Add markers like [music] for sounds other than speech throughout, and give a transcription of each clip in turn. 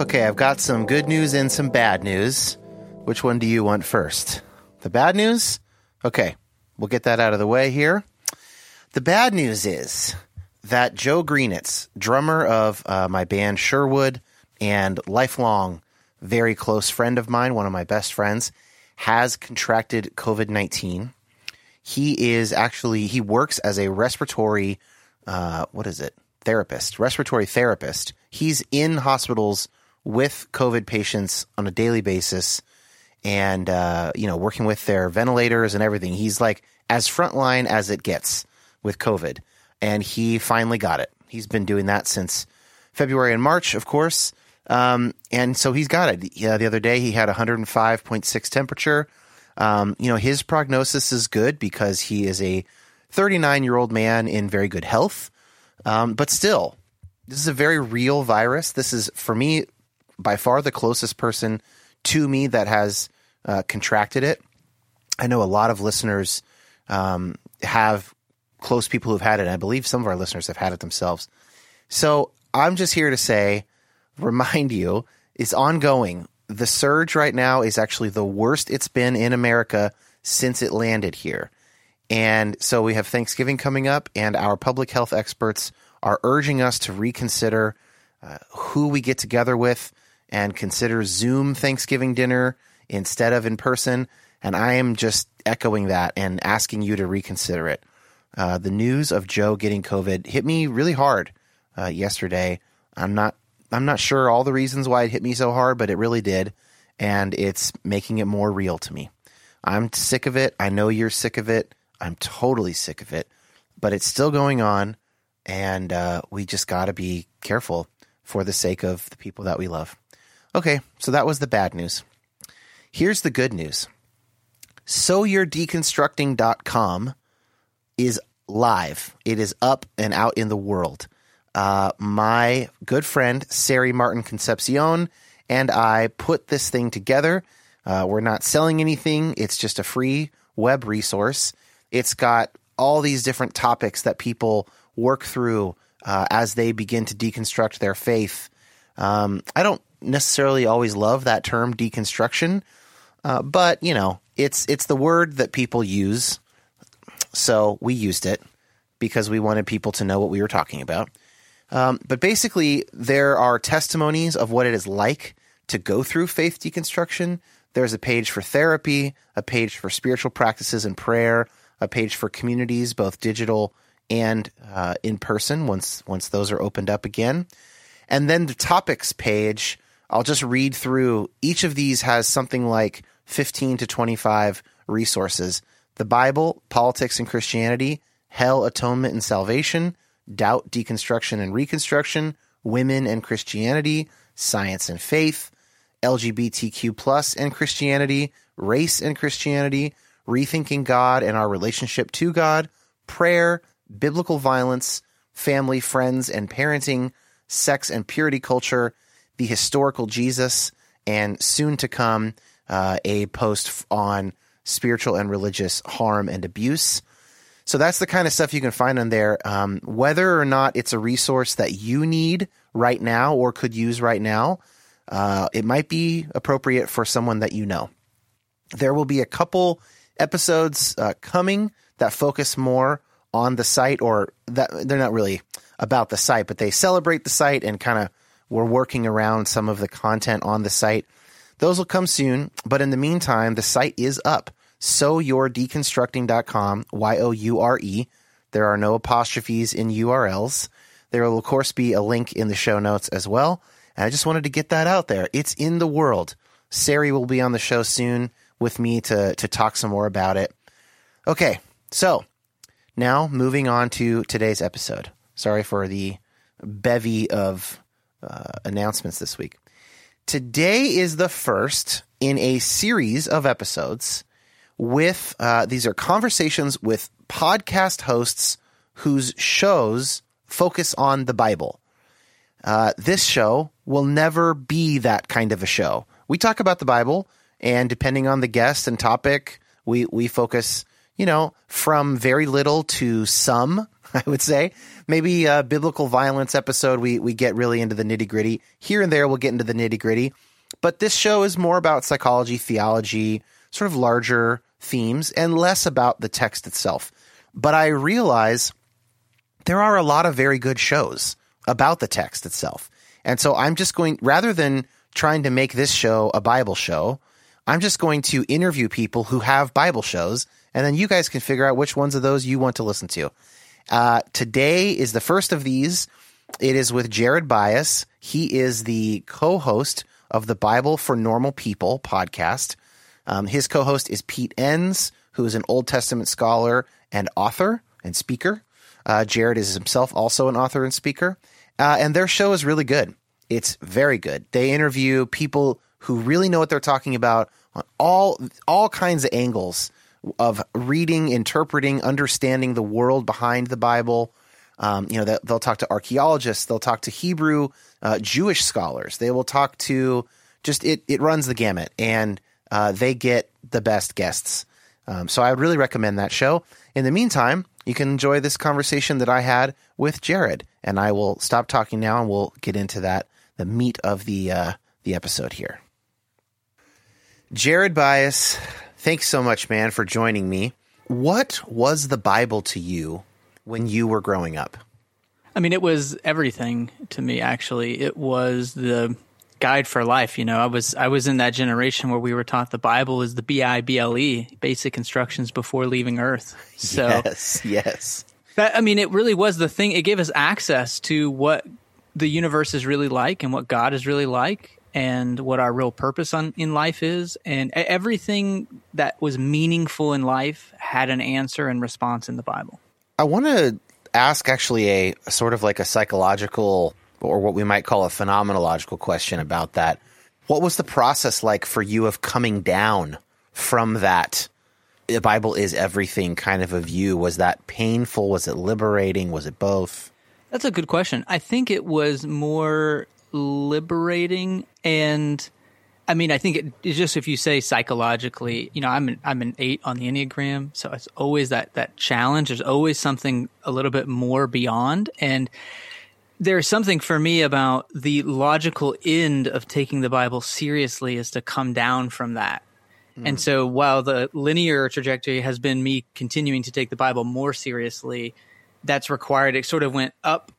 Okay, I've got some good news and some bad news. Which one do you want first? The bad news? Okay, we'll get that out of the way here. The bad news is that Joe Greenetz, drummer of uh, my band Sherwood and lifelong, very close friend of mine, one of my best friends, has contracted COVID 19. He is actually, he works as a respiratory, uh, what is it? Therapist, respiratory therapist. He's in hospitals with COVID patients on a daily basis and, uh, you know, working with their ventilators and everything. He's like as frontline as it gets with COVID. And he finally got it. He's been doing that since February and March, of course. Um, and so he's got it. Yeah, the other day he had 105.6 temperature. Um, you know, his prognosis is good because he is a 39 year old man in very good health. Um, but still, this is a very real virus. This is, for me, by far the closest person to me that has uh, contracted it. I know a lot of listeners um, have close people who've had it. and I believe some of our listeners have had it themselves. So I'm just here to say, remind you, it's ongoing. The surge right now is actually the worst it's been in America since it landed here. And so we have Thanksgiving coming up, and our public health experts are urging us to reconsider uh, who we get together with and consider Zoom Thanksgiving dinner instead of in person. And I am just echoing that and asking you to reconsider it. Uh, the news of Joe getting COVID hit me really hard uh, yesterday. I'm not I'm not sure all the reasons why it hit me so hard, but it really did, and it's making it more real to me. I'm sick of it. I know you're sick of it. I'm totally sick of it, but it's still going on, and uh, we just got to be careful for the sake of the people that we love. Okay, so that was the bad news. Here's the good news. SoYou'reDeconstructing.com is live. It is up and out in the world. Uh, my good friend, Sarey Martin Concepcion, and I put this thing together. Uh, we're not selling anything, it's just a free web resource. It's got all these different topics that people work through uh, as they begin to deconstruct their faith. Um, I don't necessarily always love that term deconstruction, Uh, but you know, it's it's the word that people use, so we used it because we wanted people to know what we were talking about. Um, but basically, there are testimonies of what it is like to go through faith deconstruction. There's a page for therapy, a page for spiritual practices and prayer, a page for communities, both digital and uh, in person. Once once those are opened up again, and then the topics page. I'll just read through. Each of these has something like 15 to 25 resources: the Bible, politics and Christianity, hell, atonement and salvation, doubt, deconstruction and reconstruction, women and Christianity, science and faith, LGBTQ plus and Christianity, race and Christianity, rethinking God and our relationship to God, prayer, biblical violence, family, friends, and parenting, sex and purity culture, the historical Jesus, and soon to come uh, a post on spiritual and religious harm and abuse. So that's the kind of stuff you can find on there. Um, whether or not it's a resource that you need right now or could use right now, uh, it might be appropriate for someone that you know. There will be a couple episodes uh, coming that focus more on the site, or that they're not really about the site, but they celebrate the site and kind of we're working around some of the content on the site. Those will come soon, but in the meantime, the site is up. So deconstructing.com, Y O U R E. There are no apostrophes in URLs. There will, of course, be a link in the show notes as well. And I just wanted to get that out there. It's in the world. Sarey will be on the show soon with me to, to talk some more about it. Okay, so now moving on to today's episode. Sorry for the bevy of uh, announcements this week. Today is the first in a series of episodes with uh, these are conversations with podcast hosts whose shows focus on the Bible. Uh, this show will never be that kind of a show. We talk about the Bible, and depending on the guest and topic, we we focus, you know, from very little to some. [laughs] I would say maybe a biblical violence episode. We we get really into the nitty gritty. Here and there, we'll get into the nitty gritty. But this show is more about psychology, theology, sort of larger themes, and less about the text itself. But I realize there are a lot of very good shows about the text itself. And so I'm just going, rather than trying to make this show a Bible show, I'm just going to interview people who have Bible shows, and then you guys can figure out which ones of those you want to listen to. Uh, today is the first of these. It is with Jared Byas. He is the co host of the Bible for Normal People podcast. Um, his co host is Pete Enns, who is an Old Testament scholar and author and speaker. Uh, Jared is himself also an author and speaker. Uh, and their show is really good. It's very good. They interview people who really know what they're talking about on all all kinds of angles of reading, interpreting, understanding the world behind the Bible. Um, you know, they'll, talk to archaeologists, they'll talk to Hebrew uh, Jewish scholars, they will talk to just it. It runs the gamut, and uh, they get the best guests. Um, so I would really recommend that show. In the meantime, you can enjoy this conversation that I had with Jared, and I will stop talking now, and we'll get into that the meat of the uh, the episode here. Jared Byas, thanks so much, man, for joining me. What was the Bible to you when you were growing up? I mean, it was everything to me. Actually, it was the guide for life. You know, I was I was in that generation where we were taught the Bible is the B I B L E, basic instructions before leaving Earth. [laughs] So yes, yes. That, I mean, it really was the thing. It gave us access to what the universe is really like and what God is really like and what our real purpose on, in life is. And everything that was meaningful in life had an answer and response in the Bible. I want to ask actually a, a sort of like a psychological or what we might call a phenomenological question about that. What was the process like for you of coming down from that? The Bible is everything kind of a view. Was that painful? Was it liberating? Was it both? That's a good question. I think it was more liberating and I mean, I think it, it's just if you say psychologically, you know, I'm an, I'm an eight on the Enneagram, so it's always that that challenge. There's always something a little bit more beyond, and there's something for me about the logical end of taking the Bible seriously is to come down from that hmm. And so while the linear trajectory has been me continuing to take the Bible more seriously, that's required. It sort of went up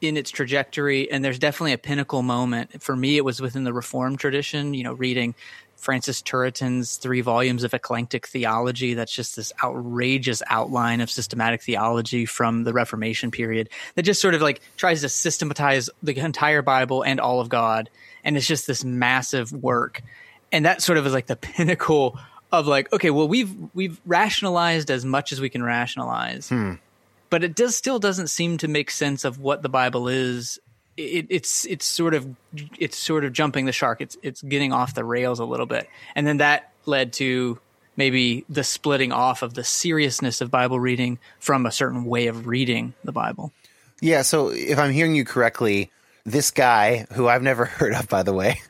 in its trajectory, and there's definitely a pinnacle moment. For me, it was within the reform tradition, you know, reading Francis Turretin's three volumes of elenctic theology. That's just this outrageous outline of systematic theology from the Reformation period that just sort of like tries to systematize the entire Bible and all of God. And it's just this massive work. And that sort of is like the [laughs] pinnacle of like, okay, well, we've, we've rationalized as much as we can rationalize. Hmm. But it does still doesn't seem to make sense of what the Bible is it, it's it's sort of it's sort of jumping the shark. It's it's getting off the rails a little bit, and then that led to maybe the splitting off of the seriousness of Bible reading from a certain way of reading the Bible. Yeah. So if I'm hearing you correctly, this guy who I've never [laughs] heard of, by the way,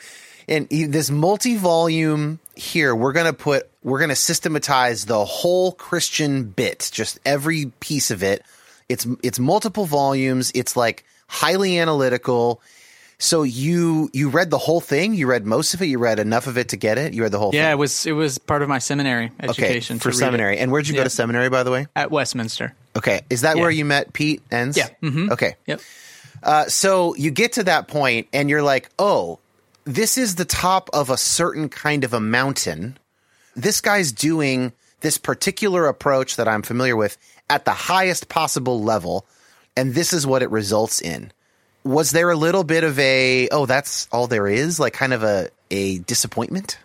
and he, this multi-volume here, we're gonna put we're gonna systematize the whole Christian bit, just every piece of it. It's it's multiple volumes. It's like highly analytical. So you you read the whole thing? You read most of it? You read enough of it to get it? You read the whole Yeah, thing? Yeah, it was it was part of my seminary Okay, education for to it seminary. And where'd you go to seminary, by the way? at Westminster. Okay. Is that Yeah. where you met Pete Enns? Yeah. Mhm. Okay. Yep. Uh, so you get to that point and you're like, oh, this is the top of a certain kind of a mountain. This guy's doing this particular approach that I'm familiar with at the highest possible level. And this is what it results in. Was there a little bit of a, oh, that's all there is? Like kind of a, a disappointment?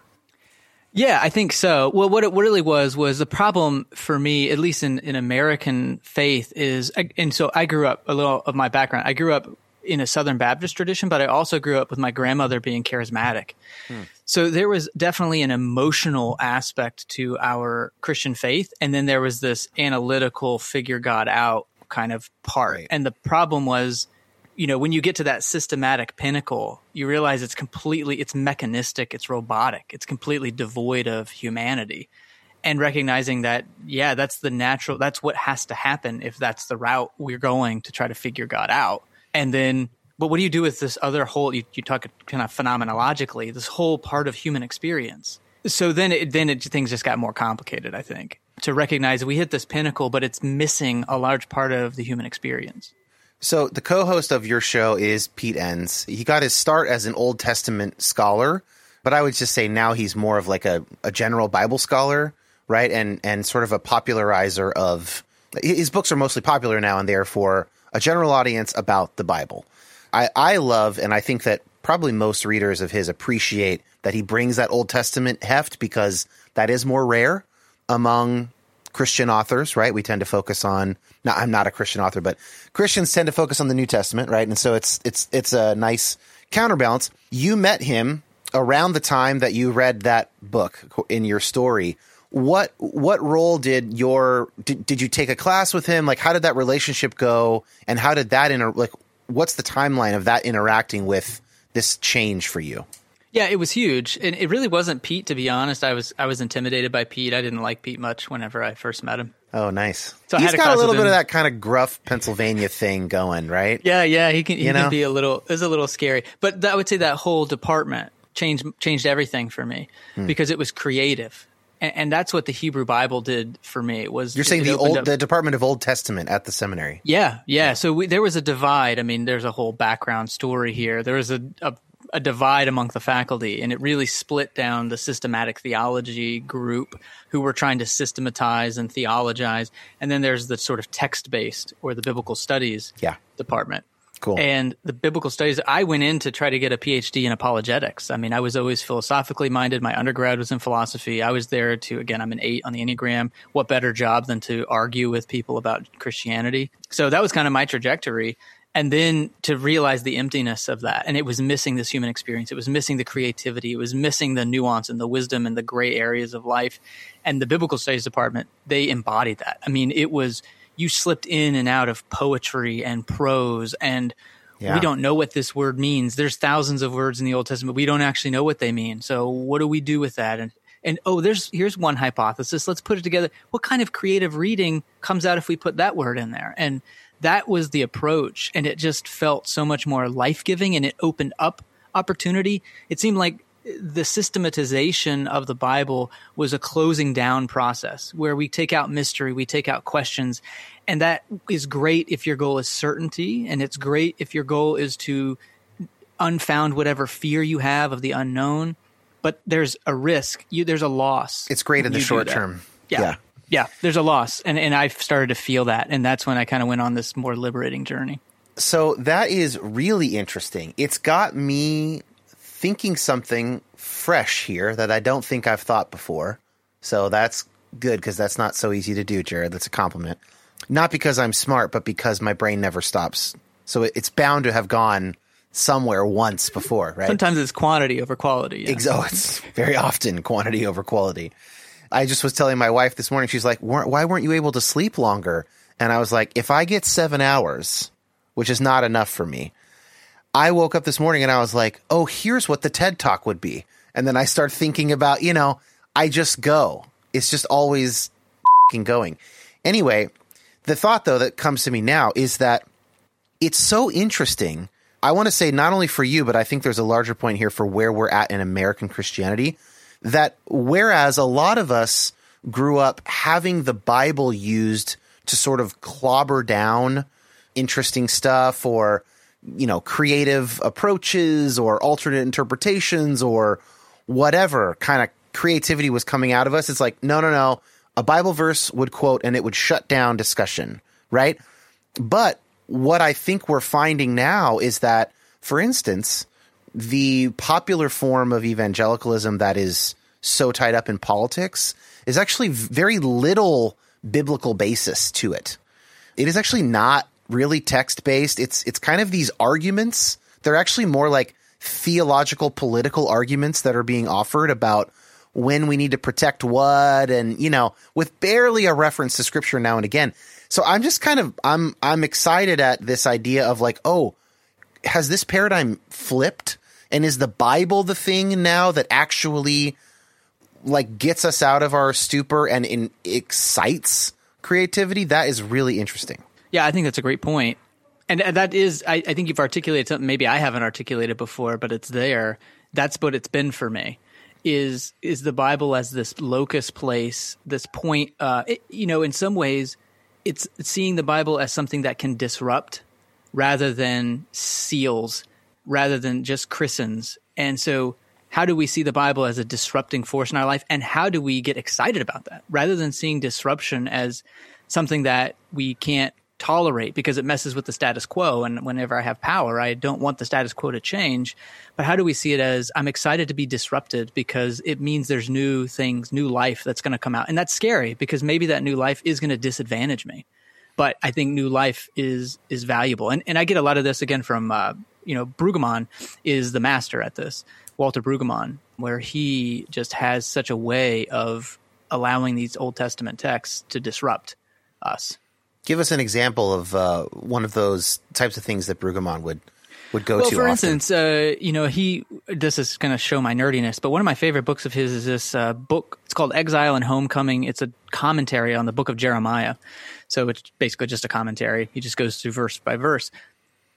Yeah, I think so. Well, what it really was was the problem for me, at least in, in American faith, is, and so I grew up a little of my background. I grew up in a Southern Baptist tradition, but I also grew up with my grandmother being charismatic. Hmm. So there was definitely an emotional aspect to our Christian faith. And then there was this analytical figure God out kind of part. Right. And the problem was, you know, when you get to that systematic pinnacle, you realize it's completely, it's mechanistic, it's robotic, it's completely devoid of humanity. And recognizing that, yeah, that's the natural, that's what has to happen if that's the route we're going to try to figure God out. And then, but what do you do with this other whole, you, you talk kind of phenomenologically, this whole part of human experience? So then it, then it, things just got more complicated, I think, to recognize we hit this pinnacle, but it's missing a large part of the human experience. So the co-host of your show is Pete Enns. He got his start as an Old Testament scholar, but I would just say now he's more of like a, a general Bible scholar, right? And and sort of a popularizer of his books are mostly popular now and therefore a general audience about the Bible. I, I love and I think that probably most readers of his appreciate that he brings that Old Testament heft because that is more rare among Christian authors, right? We tend to focus on. No, I'm not a Christian author, but Christians tend to focus on the New Testament, right? And so it's it's it's a nice counterbalance. You met him around the time that you read that book in your story. What what role did your did, did you take a class with him? Like, how did that relationship go? And how did that inter like? What's the timeline of that interacting with this change for you? Yeah, it was huge, and it really wasn't Pete. To be honest, I was I was intimidated by Pete. I didn't like Pete much whenever I first met him. Oh, nice. So He's a got a class little bit of that kind of gruff Pennsylvania thing going, right? Yeah, yeah, he can he You know? can be a little is a little scary, but that, I would say that whole department changed changed everything for me Hmm. because it was creative, and, and that's what the Hebrew Bible did for me. It was You're saying the old up- the Department of Old Testament at the seminary. Yeah, yeah. So we, there was a divide. I mean, there's a whole background story here. There was a, a a divide among the faculty, and it really split down the systematic theology group who were trying to systematize and theologize, and then there's the sort of text based or the biblical studies Yeah. department. Cool. And the biblical studies, I went in to try to get a PhD in apologetics. I mean, I was always philosophically minded. My undergrad was in philosophy. I was there to, again, I'm an eight on the Enneagram. What better job than to argue with people about Christianity? So that was kind of my trajectory. And then to realize the emptiness of that. And it was missing this human experience. It was missing the creativity. It was missing the nuance and the wisdom and the gray areas of life. And the biblical studies department, they embodied that. I mean, it was, you slipped in and out of poetry and prose and Yeah. we don't know what this word means. There's thousands of words in the Old Testament. We don't actually know what they mean. So what do we do with that? And and oh, there's here's one hypothesis. Let's put it together. What kind of creative reading comes out if we put that word in there? And that was the approach, and it just felt so much more life giving, and it opened up opportunity. It seemed like the systematization of the Bible was a closing down process where we take out mystery, we take out questions, and that is great if your goal is certainty, and it's great if your goal is to unfound whatever fear you have of the unknown. But there's a risk. You, there's a loss. It's great in the short term. Yeah. yeah. yeah. there's a loss. And, and I've started to feel that. And that's when I kind of went on this more liberating journey. So that is really interesting. It's got me thinking something fresh here that I don't think I've thought before. So that's good because that's not so easy to do, Jared. That's a compliment. Not because I'm smart, but because my brain never stops. So it's bound to have gone somewhere once before, right? Sometimes it's quantity over quality. Yeah. Oh, it's very often quantity over quality. I just was telling my wife this morning, she's like, why weren't you able to sleep longer? And I was like, if I get seven hours, which is not enough for me, I woke up this morning and I was like, oh, here's what the TED talk would be. And then I start thinking about, you know, I just go. It's just always [laughs] going. Anyway, the thought though that comes to me now is that it's so interesting I want to say not only for you, but I think there's a larger point here for where we're at in American Christianity. That whereas a lot of us grew up having the Bible used to sort of clobber down interesting stuff or, you know, creative approaches or alternate interpretations or whatever kind of creativity was coming out of us. It's like, no, no, no. A Bible verse would quote and it would shut down discussion, right? But what I think we're finding now is that, for instance, the popular form of evangelicalism that is so tied up in politics is actually very little biblical basis to it. It is actually not really text based. It's it's kind of these arguments. They're actually more like theological political arguments that are being offered about when we need to protect what and you know with barely a reference to scripture now and again so I'm just kind of I'm I'm excited at this idea of like, oh, has this paradigm flipped? And is the Bible the thing now that actually like gets us out of our stupor and in, excites creativity? That is really interesting. Yeah, I think that's a great. And that is, I, I think you've articulated something maybe I haven't articulated before, but it's there. That's what it's been for me is is the Bible as this locus place, this point. Uh, it, you know, in some ways, it's seeing the Bible as something that can disrupt rather than seals, rather than just christens. And so, how do we see the Bible as a disrupting force in our life? And how do we get excited about that rather than seeing disruption as something that we can't tolerate because it messes with the status quo. And whenever I have power, I don't want the status quo to change. But how do we see it as I'm excited to be disrupted because it means there's new things, new life that's going to come out. And that's scary because maybe that new life is going to disadvantage me. But I think new life is is valuable. And and I get a lot of this again from uh, you know, Brueggemann is the master at this. Walter Brueggemann, where he just has such a way of allowing these Old Testament texts to disrupt us. Give us an example of uh, one of those types of things that Brueggemann would would go well, to. For often. instance, uh, you know, he this is going to show my nerdiness, but one of my favorite books of his is this uh, book. It's called Exile and Homecoming. It's a commentary on the book of Jeremiah. So it's basically just a commentary. He just goes through verse by verse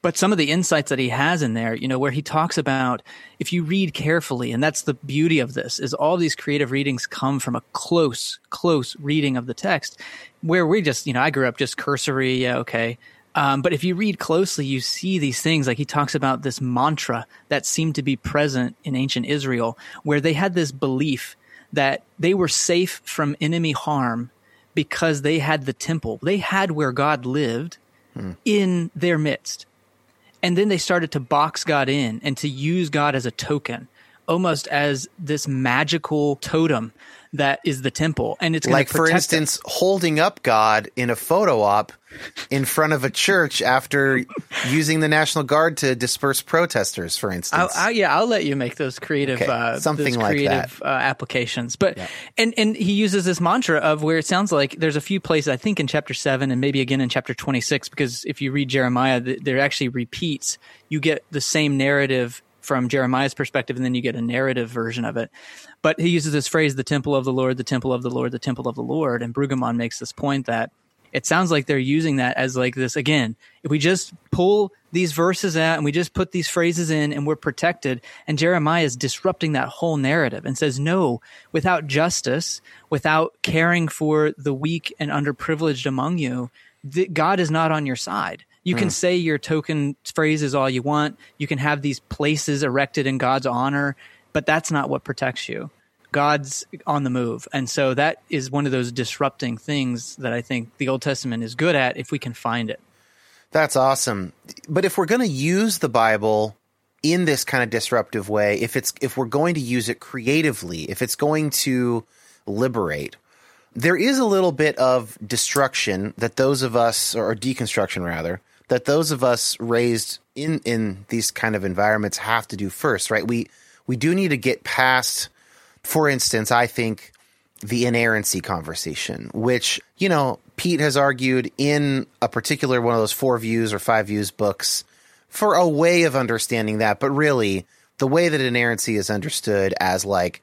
but some of the insights that he has in there, you know, where he talks about if you read carefully, and that's the beauty of this, is all these creative readings come from a close, close reading of the text, where we just, you know, I grew up just cursory, yeah, okay. Um, but if you read closely, you see these things. Like he talks about this mantra that seemed to be present in ancient Israel, where they had this belief that they were safe from enemy harm because they had the temple. They had where God lived hmm. in their midst. And then they started to box God in and to use God as a token, almost as this magical totem that is the temple. And it's like, for instance, holding up God in a photo op in front of a church after using the National Guard to disperse protesters, for instance. I'll, I'll, yeah, I'll let you make those creative, okay. uh, something like creative, that. Uh, applications. But yeah. and and he uses this mantra of where it sounds like there's a few places I think in chapter seven and maybe again in chapter twenty six because if you read Jeremiah, there actually repeats. You get the same narrative from Jeremiah's perspective, and then you get a narrative version of it. But he uses this phrase, the temple of the Lord, the temple of the Lord, the temple of the Lord. And Brueggemann makes this point that it sounds like they're using that as like this again. If we just pull these verses out and we just put these phrases in and we're protected. And Jeremiah is disrupting that whole narrative and says, no, without justice, without caring for the weak and underprivileged among you, God is not on your side. You can hmm. say your token phrases all you want. You can have these places erected in God's honor, but that's not what protects you. God's on the move. And so that is one of those disrupting things that I think the Old Testament is good at if we can find it. That's awesome. But if we're going to use the Bible in this kind of disruptive way, if it's if we're going to use it creatively, if it's going to liberate, there is a little bit of destruction that those of us or deconstruction rather, that those of us raised in in these kind of environments have to do first, right? We we do need to get past for instance, I think the inerrancy conversation, which, you know, Pete has argued in a particular one of those four views or five views books for a way of understanding that. But really, the way that inerrancy is understood as like,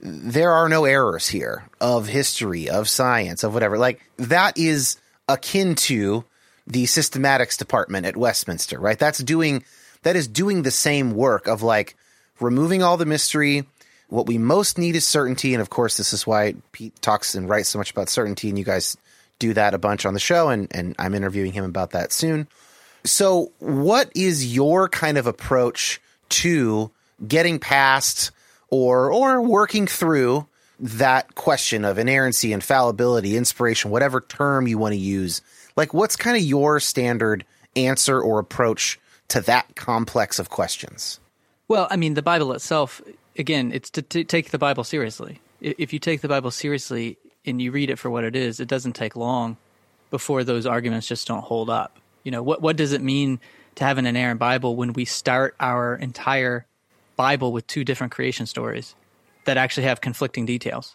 there are no errors here of history, of science, of whatever. Like, that is akin to the systematics department at Westminster, right? That's doing, that is doing the same work of like removing all the mystery, what we most need is certainty. And of course, this is why Pete talks and writes so much about certainty. And you guys do that a bunch on the show. And, and I'm interviewing him about that soon. So, what is your kind of approach to getting past or or working through that question of inerrancy, infallibility, inspiration, whatever term you want to use? Like, what's kind of your standard answer or approach to that complex of questions? Well, I mean, the Bible itself again, it's to t- take the Bible seriously. If you take the Bible seriously and you read it for what it is, it doesn't take long before those arguments just don't hold up. You know, what what does it mean to have an inerrant Bible when we start our entire Bible with two different creation stories that actually have conflicting details?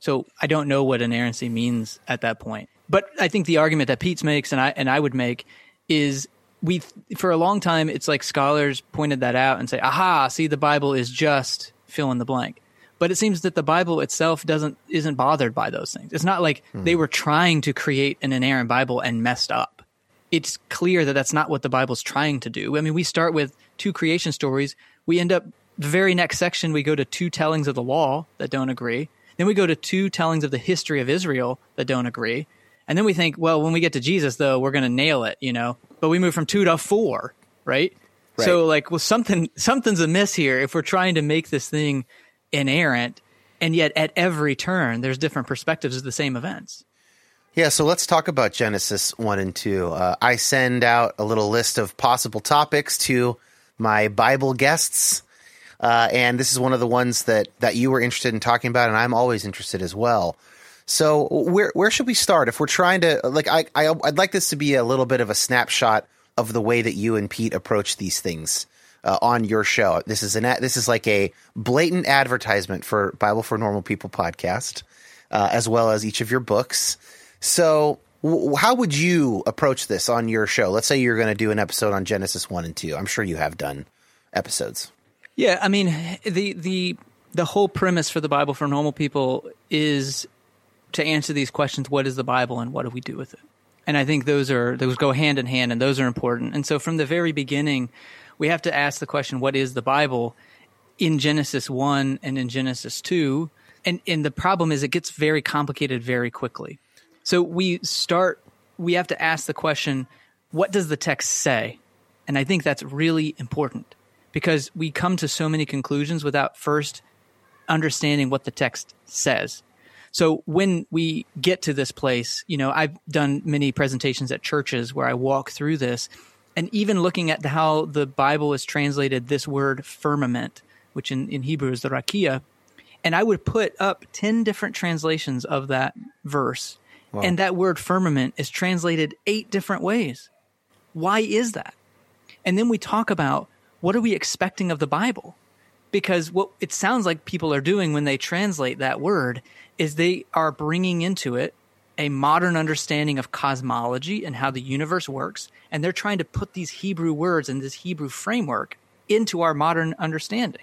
So I don't know what inerrancy means at that point. But I think the argument that Pete makes and I and I would make is we for a long time it's like scholars pointed that out and say aha see the bible is just fill in the blank. But it seems that the bible itself doesn't isn't bothered by those things. It's not like hmm. they were trying to create an inerrant bible and messed up. It's clear that that's not what the bible's trying to do. I mean we start with two creation stories. We end up the very next section we go to two tellings of the law that don't agree. Then we go to two tellings of the history of israel that don't agree. And then we think, well, when we get to Jesus, though, we're going to nail it, you know. But we move from two to four, right? right? So, like, well, something something's amiss here if we're trying to make this thing inerrant, and yet at every turn, there's different perspectives of the same events. Yeah, so let's talk about Genesis 1 and 2. Uh, I send out a little list of possible topics to my Bible guests. Uh, and this is one of the ones that, that you were interested in talking about, and I'm always interested as well. So where where should we start if we're trying to like I, I would like this to be a little bit of a snapshot of the way that you and Pete approach these things uh, on your show. This is an this is like a blatant advertisement for Bible for Normal People podcast, uh, as well as each of your books. So w- how would you approach this on your show? Let's say you're going to do an episode on Genesis one and two. I'm sure you have done episodes. Yeah, I mean the the the whole premise for the Bible for Normal People is to answer these questions what is the bible and what do we do with it? And i think those are those go hand in hand and those are important. And so from the very beginning we have to ask the question what is the bible? In genesis 1 and in genesis 2 and and the problem is it gets very complicated very quickly. So we start we have to ask the question what does the text say? And i think that's really important because we come to so many conclusions without first understanding what the text says so when we get to this place, you know, I've done many presentations at churches where I walk through this and even looking at how the Bible is translated this word firmament, which in, in Hebrew is the rakia, and I would put up 10 different translations of that verse. Wow. And that word firmament is translated eight different ways. Why is that? And then we talk about what are we expecting of the Bible? Because what it sounds like people are doing when they translate that word is they are bringing into it a modern understanding of cosmology and how the universe works. And they're trying to put these Hebrew words and this Hebrew framework into our modern understanding.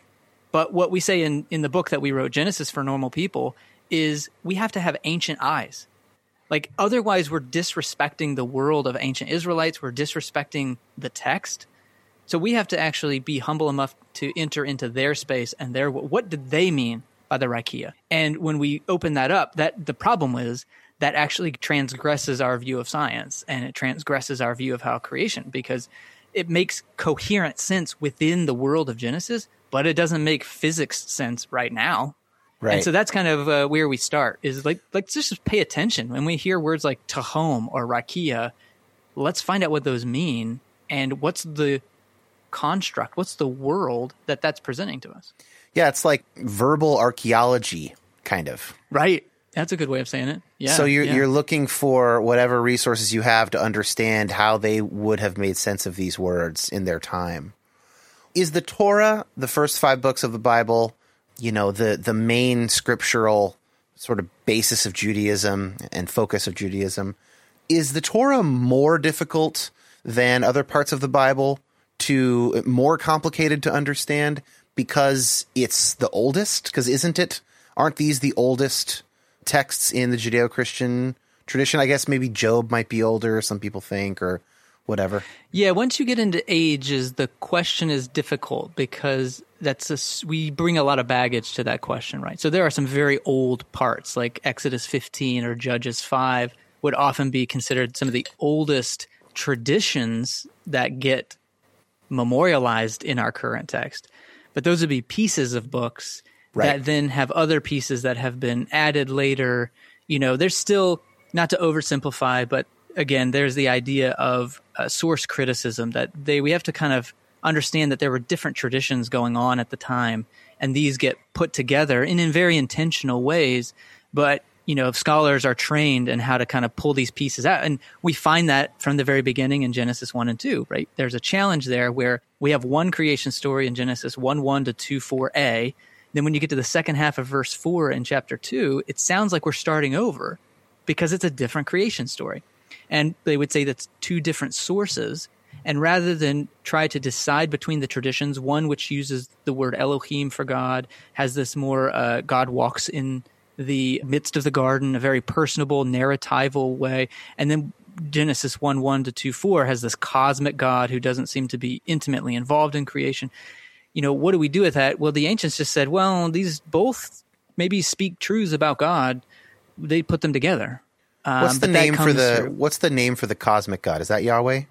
But what we say in, in the book that we wrote, Genesis for Normal People, is we have to have ancient eyes. Like otherwise we're disrespecting the world of ancient Israelites, we're disrespecting the text. So we have to actually be humble enough to enter into their space and their what did they mean by the Rakia? And when we open that up, that the problem is that actually transgresses our view of science and it transgresses our view of how creation because it makes coherent sense within the world of Genesis, but it doesn't make physics sense right now. Right. And so that's kind of uh, where we start is like, like just pay attention when we hear words like Tehom or Rakia. Let's find out what those mean and what's the construct, what's the world that that's presenting to us. Yeah, it's like verbal archaeology, kind of. Right. That's a good way of saying it. Yeah. So you're yeah. you're looking for whatever resources you have to understand how they would have made sense of these words in their time. Is the Torah, the first five books of the Bible, you know, the the main scriptural sort of basis of Judaism and focus of Judaism? Is the Torah more difficult than other parts of the Bible to more complicated to understand because it's the oldest? Because isn't it? Aren't these the oldest texts in the Judeo Christian tradition? I guess maybe Job might be older, some people think, or whatever. Yeah, once you get into ages, the question is difficult because that's a, we bring a lot of baggage to that question, right? So there are some very old parts, like Exodus 15 or Judges 5, would often be considered some of the oldest traditions that get memorialized in our current text. But those would be pieces of books Right. that then have other pieces that have been added later. You know, there's still, not to oversimplify, but again, there's the idea of uh, source criticism that they we have to kind of understand that there were different traditions going on at the time, and these get put together in, in very intentional ways. But you know, if scholars are trained in how to kind of pull these pieces out, and we find that from the very beginning in Genesis one and two. Right, there's a challenge there where we have one creation story in Genesis one one to two four a. Then when you get to the second half of verse four in chapter two, it sounds like we're starting over because it's a different creation story. And they would say that's two different sources. And rather than try to decide between the traditions, one which uses the word Elohim for God has this more uh, God walks in the midst of the garden, a very personable, narratival way. And then Genesis 1 1 to 2 4 has this cosmic God who doesn't seem to be intimately involved in creation. You know, what do we do with that? Well, the ancients just said, well, these both maybe speak truths about God. They put them together. Um, What's the name for the through- What's the name for the cosmic god? Is that Yahweh?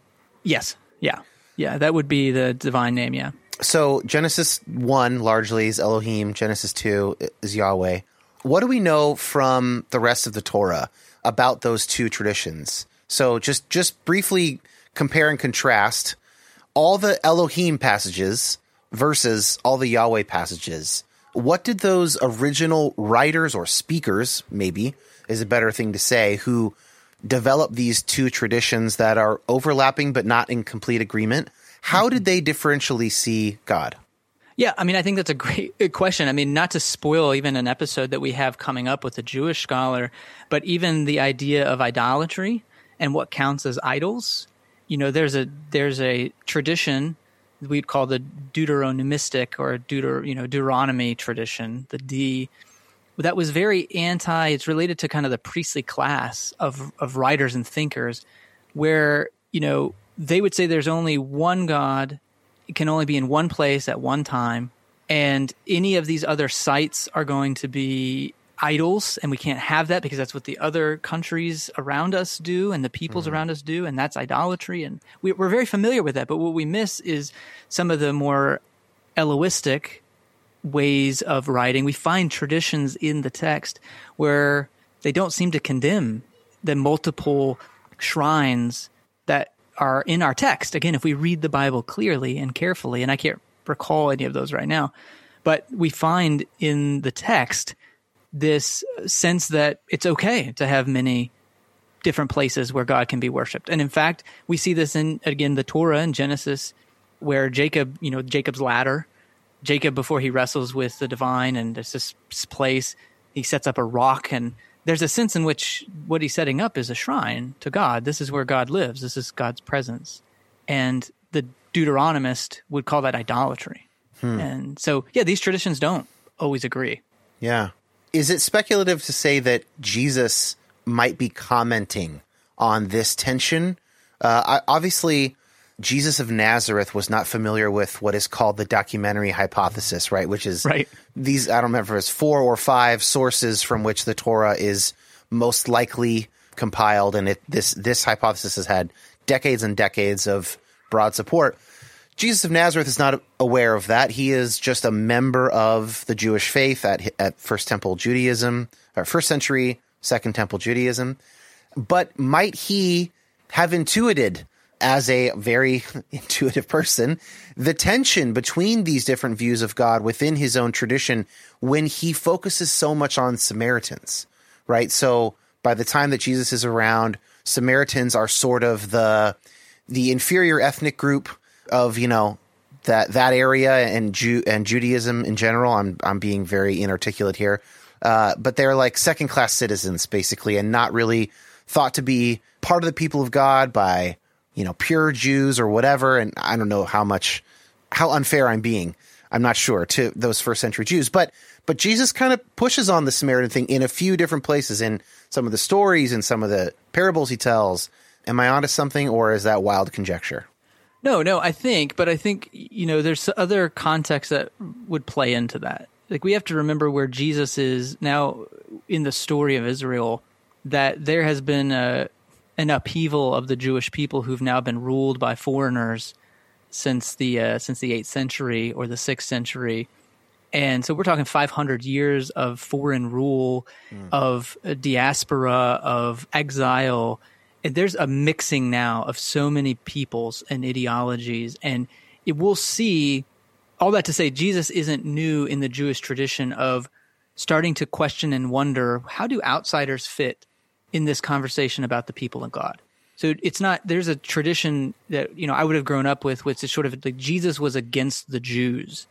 Yes. Yeah. Yeah. That would be the divine name. Yeah. So Genesis one largely is Elohim. Genesis two is Yahweh. What do we know from the rest of the Torah about those two traditions? So just just briefly compare and contrast all the Elohim passages versus all the Yahweh passages. What did those original writers or speakers, maybe is a better thing to say, who developed these two traditions that are overlapping but not in complete agreement, how did they differentially see God? Yeah, I mean, I think that's a great question. I mean, not to spoil even an episode that we have coming up with a Jewish scholar, but even the idea of idolatry and what counts as idols. You know, there's a there's a tradition we'd call the Deuteronomistic or Deuter, you know, Deuteronomy tradition, the D, that was very anti. It's related to kind of the priestly class of of writers and thinkers, where you know they would say there's only one God can only be in one place at one time and any of these other sites are going to be idols and we can't have that because that's what the other countries around us do and the peoples mm-hmm. around us do and that's idolatry and we, we're very familiar with that but what we miss is some of the more Elohistic ways of writing. We find traditions in the text where they don't seem to condemn the multiple shrines that are in our text. Again, if we read the Bible clearly and carefully, and I can't recall any of those right now, but we find in the text this sense that it's okay to have many different places where God can be worshiped. And in fact, we see this in again the Torah in Genesis where Jacob, you know, Jacob's ladder, Jacob before he wrestles with the divine and there's this place, he sets up a rock and there's a sense in which what he's setting up is a shrine to God. This is where God lives. This is God's presence. And the Deuteronomist would call that idolatry. And so, yeah, these traditions don't always agree. Yeah. Is it speculative to say that Jesus might be commenting on this tension. Uh, I, obviously, Jesus of Nazareth was not familiar with what is called the documentary hypothesis, right? Which is Right. these, I don't remember if it's four or five sources from which the Torah is most likely compiled. And it, this, this hypothesis has had decades and decades of broad support. Jesus of Nazareth is not aware of that. He is just a member of the Jewish faith at, at First Temple Judaism, or First Century Second Temple Judaism. But might he have intuited, as a very [laughs] intuitive person, the tension between these different views of God within his own tradition when he focuses so much on Samaritans, right? So by the time that Jesus is around, Samaritans are sort of the the inferior ethnic group of you know that that area and Jew and Judaism in general. I'm I'm being very inarticulate here, uh, but they're like second class citizens basically, and not really thought to be part of the people of God by you know pure Jews or whatever. And I don't know how much how unfair I'm being. I'm not sure to those first century Jews, but but Jesus kind of pushes on the Samaritan thing in a few different places in some of the stories and some of the parables he tells. Am I onto something, or is that wild conjecture? No, no, I think, but I think you know there's other contexts that would play into that. Like we have to remember where Jesus is now in the story of Israel. That there has been a an upheaval of the Jewish people who've now been ruled by foreigners since the uh, since the eighth century or the sixth century, and so we're talking 500 years of foreign rule, of uh, diaspora, of exile. And there's a mixing now of so many peoples and ideologies, and it will see all that to say Jesus isn't new in the Jewish tradition of starting to question and wonder how do outsiders fit in this conversation about the people of God. So it's not there's a tradition that you know I would have grown up with, which is sort of like Jesus was against the Jews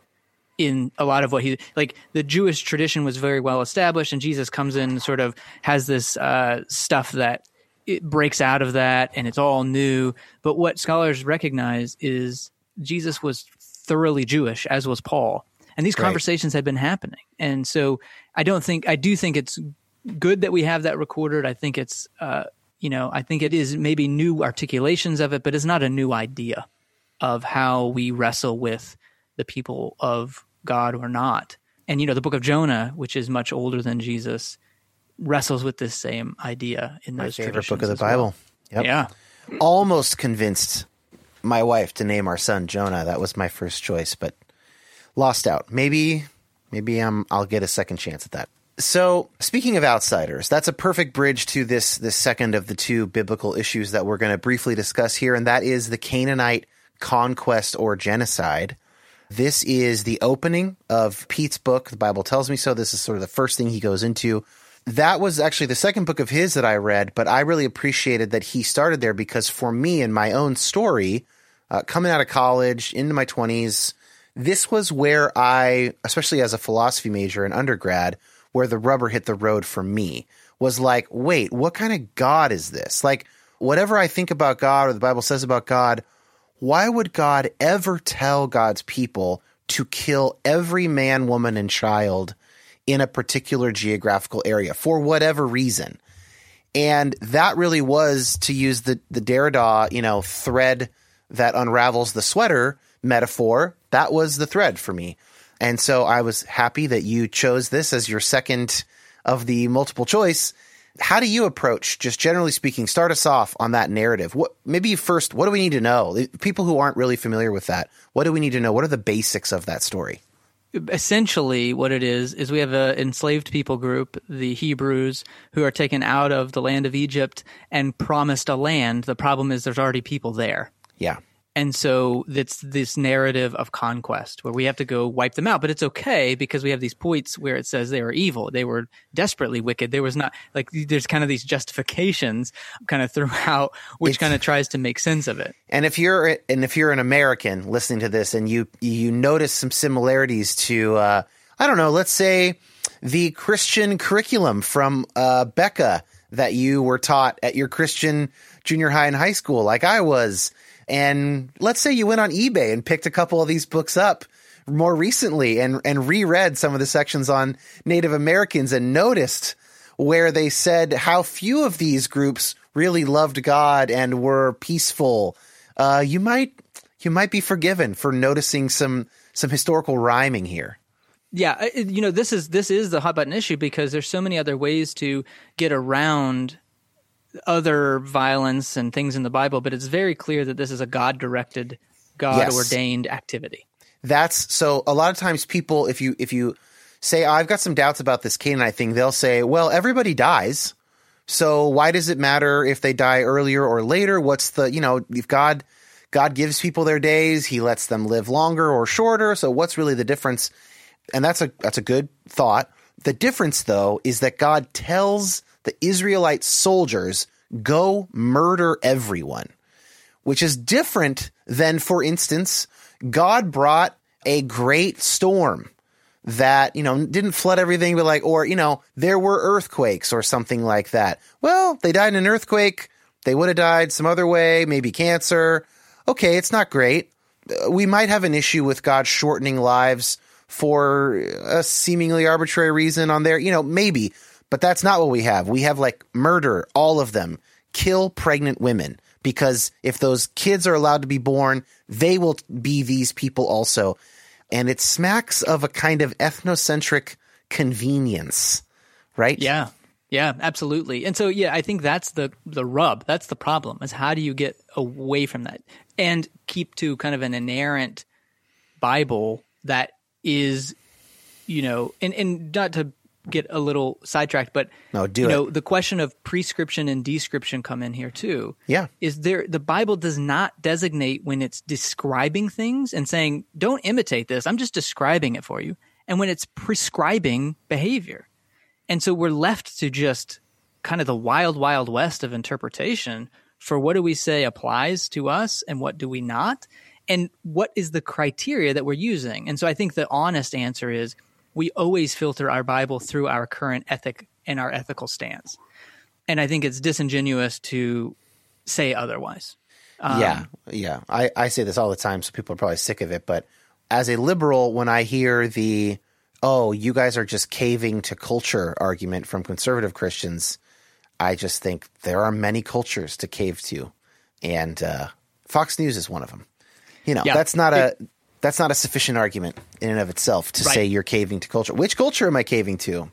in a lot of what he like the Jewish tradition was very well established, and Jesus comes in and sort of has this uh, stuff that it breaks out of that, and it's all new. But what scholars recognize is Jesus was thoroughly Jewish, as was Paul, and these Right. conversations had been happening. And so I don't think I do think it's good that we have that recorded. I think it's uh, you know I think it is maybe new articulations of it, but it's not a new idea of how we wrestle with the people of God or not. And you know, the book of Jonah, which is much older than Jesus, wrestles with this same idea in My those favorite book of the as well. Bible. Yep. Yeah. Almost convinced my wife to name our son Jonah. That was my first choice, but lost out. Maybe, maybe um, I'll get a second chance at that. So, speaking of outsiders, that's a perfect bridge to this this second of the two biblical issues that we're going to briefly discuss here, and that is the Canaanite conquest or genocide. This is the opening of Pete's book. The Bible tells me so. This is sort of the first thing he goes into. That was actually the second book of his that I read, but I really appreciated that he started there because for me in my own story, uh, coming out of college into my 20s, this was where I, especially as a philosophy major in undergrad, where the rubber hit the road for me was like, wait, what kind of God is this? Like, whatever I think about God or the Bible says about God, why would God ever tell God's people to kill every man, woman, and child in a particular geographical area for whatever reason? And that really was to use the the Derrida, you know, thread that unravels the sweater metaphor. That was the thread for me. And so I was happy that you chose this as your second of the multiple choice. How do you approach, just generally speaking, start us off on that narrative? What maybe first, what do we need to know? People who aren't really familiar with that, what do we need to know? What are the basics of that story? essentially what it is is we have an enslaved people group the hebrews who are taken out of the land of egypt and promised a land the problem is there's already people there Yeah. And so it's this narrative of conquest where we have to go wipe them out but it's okay because we have these points where it says they were evil. They were desperately wicked. There was not like there's kind of these justifications kind of throughout which kind of tries to make sense of it. And if you're and if you're an American listening to this and you you notice some similarities to uh, I don't know, let's say the Christian curriculum from uh, Becca that you were taught at your Christian junior high and high school, like I was, and let's say you went on eBay and picked a couple of these books up more recently and and reread some of the sections on Native Americans and noticed where they said how few of these groups really loved God and were peaceful, uh, you might you might be forgiven for noticing some some historical rhyming here. Yeah, you know this is this is the hot button issue because there's so many other ways to get around other violence and things in the Bible, but it's very clear that this is a God directed, God ordained yes. activity. That's so a lot of times people if you if you say oh, I've got some doubts about this Canaanite thing, they'll say, "Well, everybody dies. So why does it matter if they die earlier or later? What's the, you know, if God God gives people their days, he lets them live longer or shorter, so what's really the difference?" And that's a that's a good thought. The difference though is that God tells the Israelite soldiers go murder everyone, which is different than for instance God brought a great storm that, you know, didn't flood everything, but like, or, you know, there were earthquakes or something like that. Well, they died in an earthquake. They would have died some other way, maybe cancer. Okay, it's not great. We might have an issue with God shortening lives for a seemingly arbitrary reason on there, you know, maybe, but that's not what we have. We have like murder, all of them, kill pregnant women because if those kids are allowed to be born, they will be these people also. And it smacks of a kind of ethnocentric convenience, right? Yeah. Yeah, absolutely. And so yeah, I think that's the the rub. That's the problem. Is how do you get away from that and keep to kind of an inerrant Bible that is you know, and and not to get a little sidetracked, but no, do you it. know the question of prescription and description come in here too. Yeah, is there the Bible does not designate when it's describing things and saying don't imitate this. I'm just describing it for you, and when it's prescribing behavior, and so we're left to just kind of the wild, wild west of interpretation for what do we say applies to us and what do we not, and what is the criteria that we're using. And so I think the honest answer is we always filter our Bible through our current ethic and our ethical stance. And I think it's disingenuous to say otherwise. Um, yeah, yeah. I, I say this all the time, so people are probably sick of it. But as a liberal, when I hear the, oh, you guys are just caving to culture argument from conservative Christians, I just think there are many cultures to cave to. And uh, Fox News is one of them. You know, yeah. that's not a that's not a sufficient argument in and of itself to right. say you're caving to culture. Which culture am I caving to?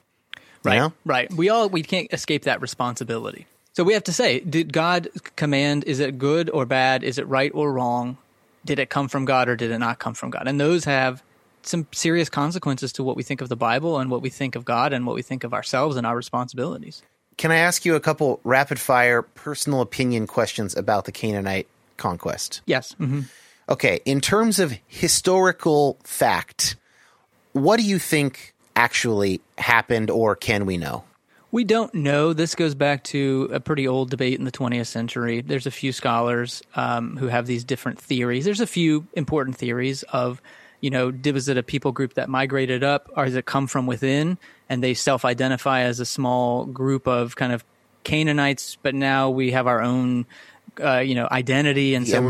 Right. know? Right. We all we can't escape that responsibility. So we have to say, did God command? Is it good or bad? Is it right or wrong? Did it come from God or did it not come from God? And those have some serious consequences to what we think of the Bible and what we think of God and what we think of ourselves and our responsibilities. Can I ask you a couple rapid fire personal opinion questions about the Canaanite conquest? Yes. Mm-hmm. Okay, in terms of historical fact, what do you think actually happened or can we know? We don't know. This goes back to a pretty old debate in the 20th century. There's a few scholars um, who have these different theories. There's a few important theories of, you know, did was it a people group that migrated up or does it come from within and they self identify as a small group of kind of Canaanites, but now we have our own uh, you know identity, and the so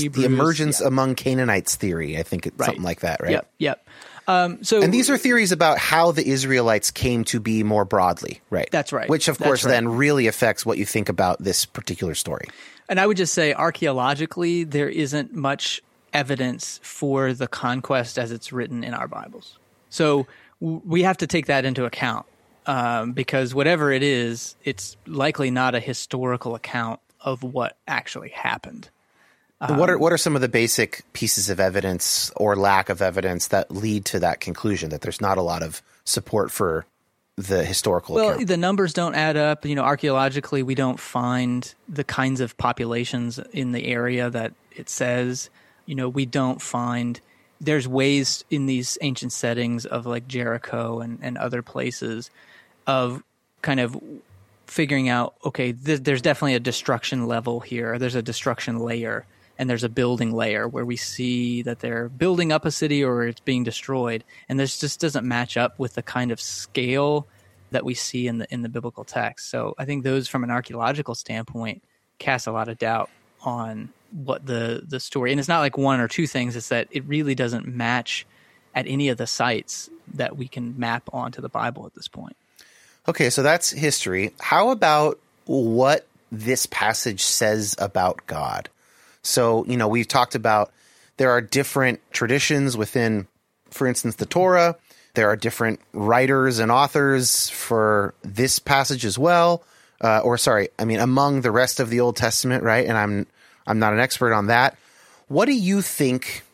Hebrews. the emergence yeah. among Canaanites theory, I think it's right. something like that, right? Yep, yep. Um, so, and these are theories about how the Israelites came to be more broadly, right? That's right. Which, of course, right. then really affects what you think about this particular story. And I would just say, archaeologically, there isn't much evidence for the conquest as it's written in our Bibles. So we have to take that into account um, because whatever it is, it's likely not a historical account of what actually happened. Um, what are what are some of the basic pieces of evidence or lack of evidence that lead to that conclusion that there's not a lot of support for the historical well account? the numbers don't add up you know archaeologically we don't find the kinds of populations in the area that it says you know we don't find there's ways in these ancient settings of like jericho and, and other places of kind of figuring out okay th- there's definitely a destruction level here. There's a destruction layer and there's a building layer where we see that they're building up a city or it's being destroyed and this just doesn't match up with the kind of scale that we see in the in the biblical text. So i think those from an archaeological standpoint cast a lot of doubt on what the the story and it's not like one or two things it's that it really doesn't match at any of the sites that we can map onto the bible at this point Okay, so that's history. How about what this passage says about God? So, you know, we've talked about there are different traditions within, for instance, the Torah. There are different writers and authors for this passage as well. Uh, or sorry, I mean among the rest of the Old Testament, right? And I'm I'm not an expert on that. What do you think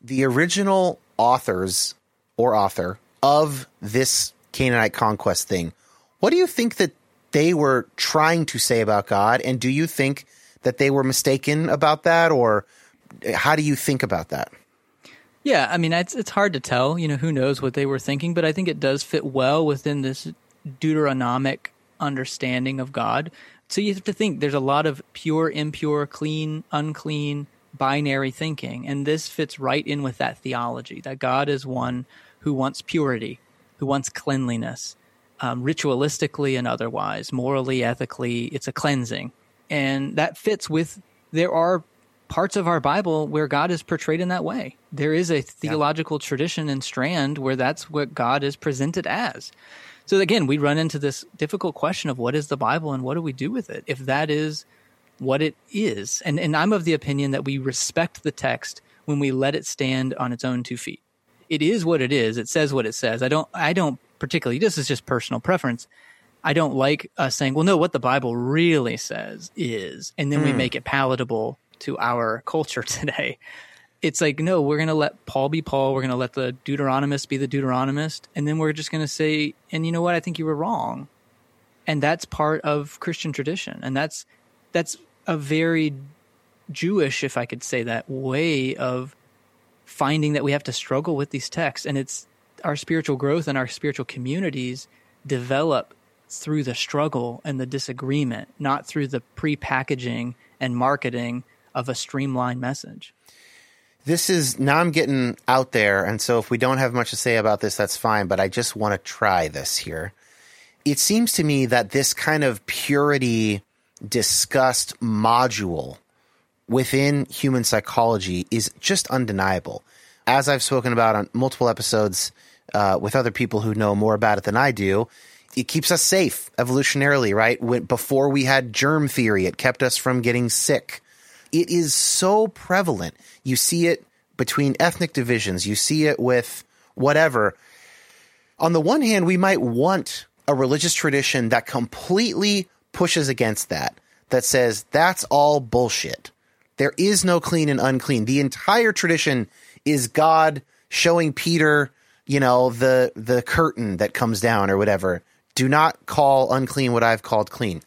the original authors or author of this Canaanite conquest thing? What do you think that they were trying to say about God? And do you think that they were mistaken about that? Or how do you think about that? Yeah, I mean, it's, it's hard to tell. You know, who knows what they were thinking, but I think it does fit well within this Deuteronomic understanding of God. So you have to think there's a lot of pure, impure, clean, unclean, binary thinking. And this fits right in with that theology that God is one who wants purity, who wants cleanliness, um, ritualistically and otherwise, morally, ethically. It's a cleansing. And that fits with, there are parts of our Bible where God is portrayed in that way. There is a theological yeah. tradition and strand where that's what God is presented as. So again, we run into this difficult question of what is the Bible and what do we do with it? If that is what it is. And and I'm of the opinion that we respect the text when we let it stand on its own two feet. It is what it is. It says what it says. I don't I don't particularly this is just personal preference. I don't like us saying, well, no, what the Bible really says is, and then mm. we hmm. make it palatable to our culture [laughs] today. It's like, no, we're going to let Paul be Paul. We're going to let the Deuteronomist be the Deuteronomist. And then we're just going to say, and you know what? I think you were wrong. And that's part of Christian tradition. And that's, that's a very Jewish, if I could say that, way of finding that we have to struggle with these texts. And it's our spiritual growth and our spiritual communities develop through the struggle and the disagreement, not through the pre-packaging and marketing of a streamlined message. This is now I'm getting out there, and so if we don't have much to say about this, that's fine, but I just want to try this here. It seems to me that this kind of purity disgust module within human psychology is just undeniable. As I've spoken about on multiple episodes uh, with other people who know more about it than I do, it keeps us safe evolutionarily, right? Before we had germ theory, it kept us from getting sick. It is so prevalent. You see it between ethnic divisions, you see it with whatever. On the one hand, we might want a religious tradition that completely pushes against that, that says that's all bullshit. There is no clean and unclean. The entire tradition is God showing Peter, you know, the the curtain that comes down or whatever do not call unclean what I've called clean.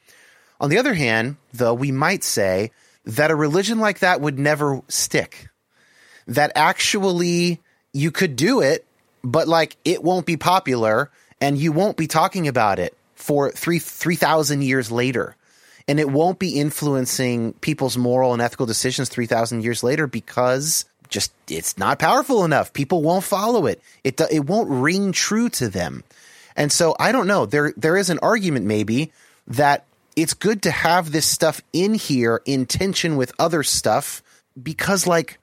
On the other hand, though, we might say that a religion like that would never stick. That actually you could do it, but like it won't be popular and you won't be talking about it for three 3000 years later. And it won't be influencing people's moral and ethical decisions 3000 years later because just it's not powerful enough. People won't follow it. It it won't ring true to them. And so I don't know. There there is an argument maybe that it's good to have this stuff in here in tension with other stuff because like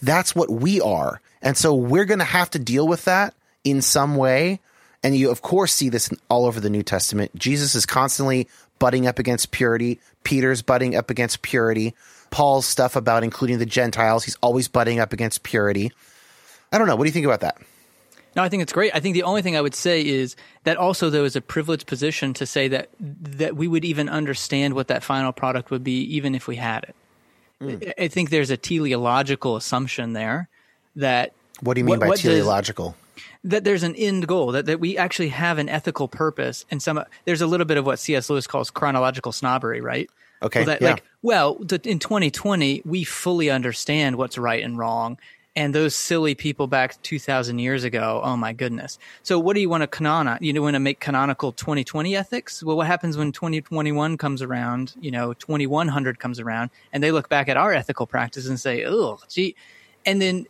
that's what we are. And so we're going to have to deal with that in some way. And you of course see this all over the New Testament. Jesus is constantly butting up against purity. Peter's butting up against purity. Paul's stuff about including the Gentiles, he's always butting up against purity. I don't know. What do you think about that? No, I think it's great. I think the only thing I would say is that also though is a privileged position to say that that we would even understand what that final product would be even if we had it. Mm. I think there's a teleological assumption there that What do you mean what, by what teleological? Does, that there's an end goal that, that we actually have an ethical purpose and some there's a little bit of what cs lewis calls chronological snobbery right okay well, that, yeah. like well in 2020 we fully understand what's right and wrong. And those silly people back 2000 years ago oh my goodness. So what do you want to canon? you want to make canonical 2020 ethics? Well what happens when 2021 comes around you know 2100 comes around and they look back at our ethical practice and say oh gee. And then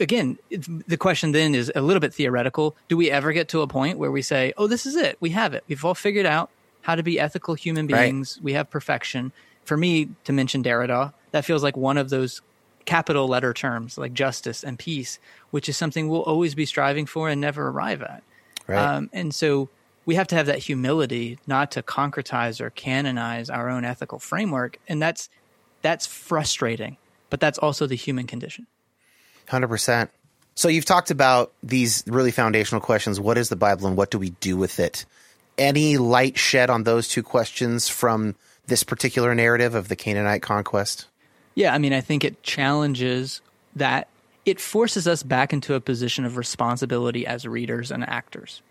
again the question then is a little bit theoretical. Do we ever get to a point where we say oh this is it. We have it. We've all figured out how to be ethical human beings right. we have perfection for me to mention derrida that feels like one of those capital letter terms like justice and peace, which is something we'll always be striving for and never arrive at. Right. Um, and so we have to have that humility not to concretize or canonize our own ethical framework. And that's, that's frustrating, but that's also the human condition. 100%. So you've talked about these really foundational questions. What is the Bible and what do we do with it? Any light shed on those two questions from this particular narrative of the Canaanite conquest? Yeah, I mean, I think it challenges that it forces us back into a position of responsibility as readers and actors.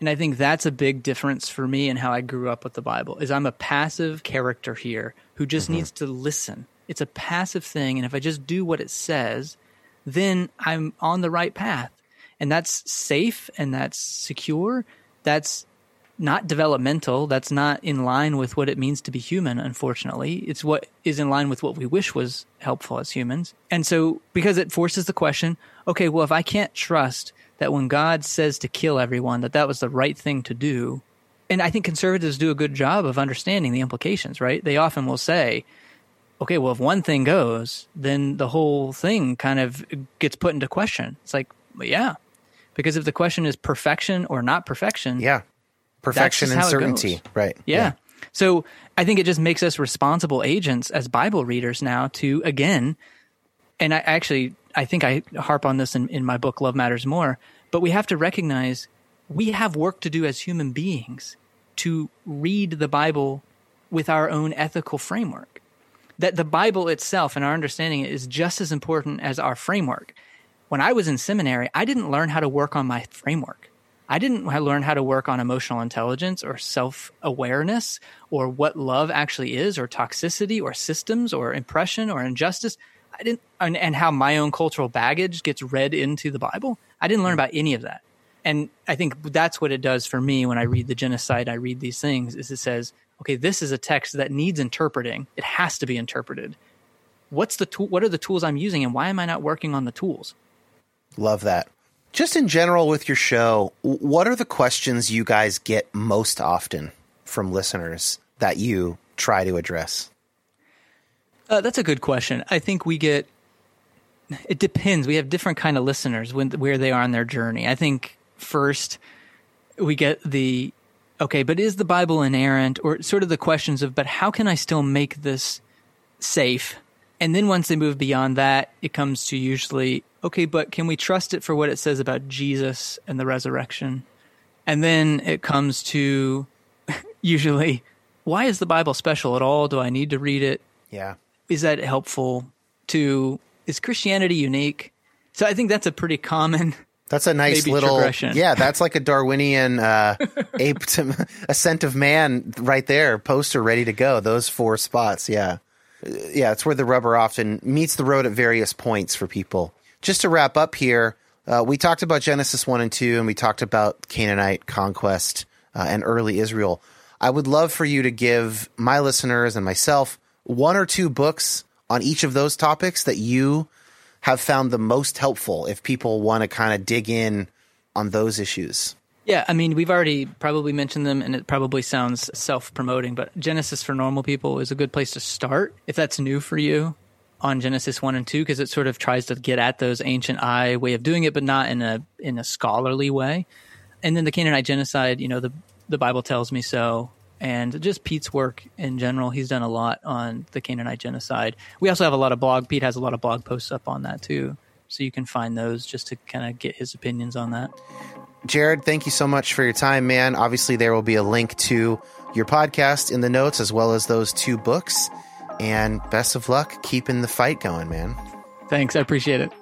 And I think that's a big difference for me in how I grew up with the Bible is I'm a passive character here who just mm-hmm. needs to listen. It's a passive thing and if I just do what it says, then I'm on the right path. And that's safe and that's secure. That's not developmental. That's not in line with what it means to be human, unfortunately. It's what is in line with what we wish was helpful as humans. And so, because it forces the question okay, well, if I can't trust that when God says to kill everyone, that that was the right thing to do, and I think conservatives do a good job of understanding the implications, right? They often will say, okay, well, if one thing goes, then the whole thing kind of gets put into question. It's like, yeah, because if the question is perfection or not perfection, yeah, perfection and certainty, right? Yeah. yeah. So I think it just makes us responsible agents as Bible readers now to again, and I actually I think I harp on this in, in my book Love Matters More, but we have to recognize we have work to do as human beings to read the Bible with our own ethical framework. That the Bible itself and our understanding is just as important as our framework. When I was in seminary, I didn't learn how to work on my framework. I didn't learn how to work on emotional intelligence or self awareness or what love actually is or toxicity or systems or impression or injustice. I didn't, and, and how my own cultural baggage gets read into the Bible. I didn't learn mm. about any of that. And I think that's what it does for me when I read the genocide. I read these things is it says, okay, this is a text that needs interpreting. It has to be interpreted. What's the tool? What are the tools I'm using and why am I not working on the tools? Love that just in general with your show, what are the questions you guys get most often from listeners that you try to address? Uh, that's a good question. I think we get. It depends. We have different kind of listeners when where they are on their journey. I think first we get the okay, but is the Bible inerrant, or sort of the questions of, but how can I still make this safe? And then once they move beyond that, it comes to usually okay, but can we trust it for what it says about Jesus and the resurrection? And then it comes to [laughs] usually, why is the Bible special at all? Do I need to read it? Yeah. Is that helpful to, is Christianity unique? So I think that's a pretty common. [laughs] That's a nice little, yeah. That's like a Darwinian uh, ape to [laughs] ascent of man right there, poster ready to go. Those four spots, yeah, yeah. It's where the rubber often meets the road at various points for people just to wrap up here, uh, we talked about Genesis 1 and 2, and we talked about Canaanite conquest uh, and early Israel. I would love for you to give my listeners and myself one or two books on each of those topics that you have found the most helpful if people want to kind of dig in on those issues. Yeah, I mean, we've already probably mentioned them, and it probably sounds self promoting, but Genesis for Normal People is a good place to start if that's new for you on Genesis one and two because it sort of tries to get at those ancient eye way of doing it, but not in a in a scholarly way. And then the Canaanite genocide, you know, the the Bible tells me so, and just Pete's work in general. He's done a lot on the Canaanite genocide. We also have a lot of blog. Pete has a lot of blog posts up on that too, so you can find those just to kind of get his opinions on that. Jared, thank you so much for your time, man. Obviously, there will be a link to your podcast in the notes as well as those two books. And best of luck keeping the fight going, man. Thanks. I appreciate it.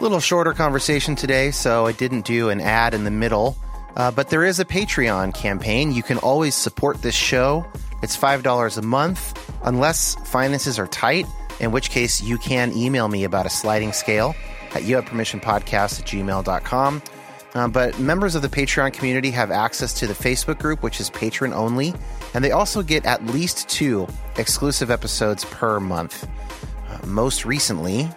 Little shorter conversation today, so I didn't do an ad in the middle. Uh, but there is a Patreon campaign. You can always support this show. It's $5 a month, unless finances are tight, in which case you can email me about a sliding scale at youhavepermissionpodcast at gmail.com. Uh, but members of the Patreon community have access to the Facebook group, which is patron only, and they also get at least two exclusive episodes per month. Uh, most recently,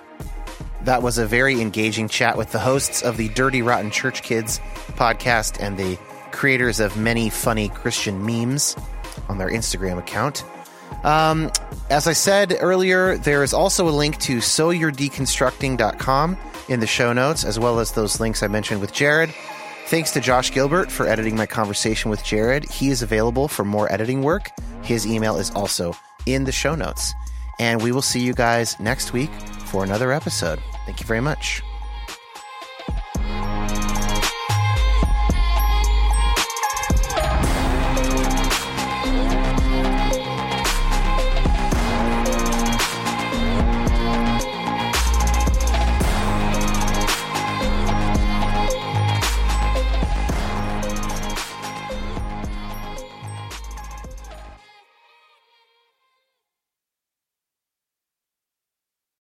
that was a very engaging chat with the hosts of the Dirty Rotten Church Kids podcast and the creators of many funny Christian memes on their Instagram account. Um, as I said earlier, there is also a link to soyourdeconstructing.com in the show notes, as well as those links I mentioned with Jared. Thanks to Josh Gilbert for editing my conversation with Jared. He is available for more editing work. His email is also in the show notes. And we will see you guys next week for another episode. Thank you very much.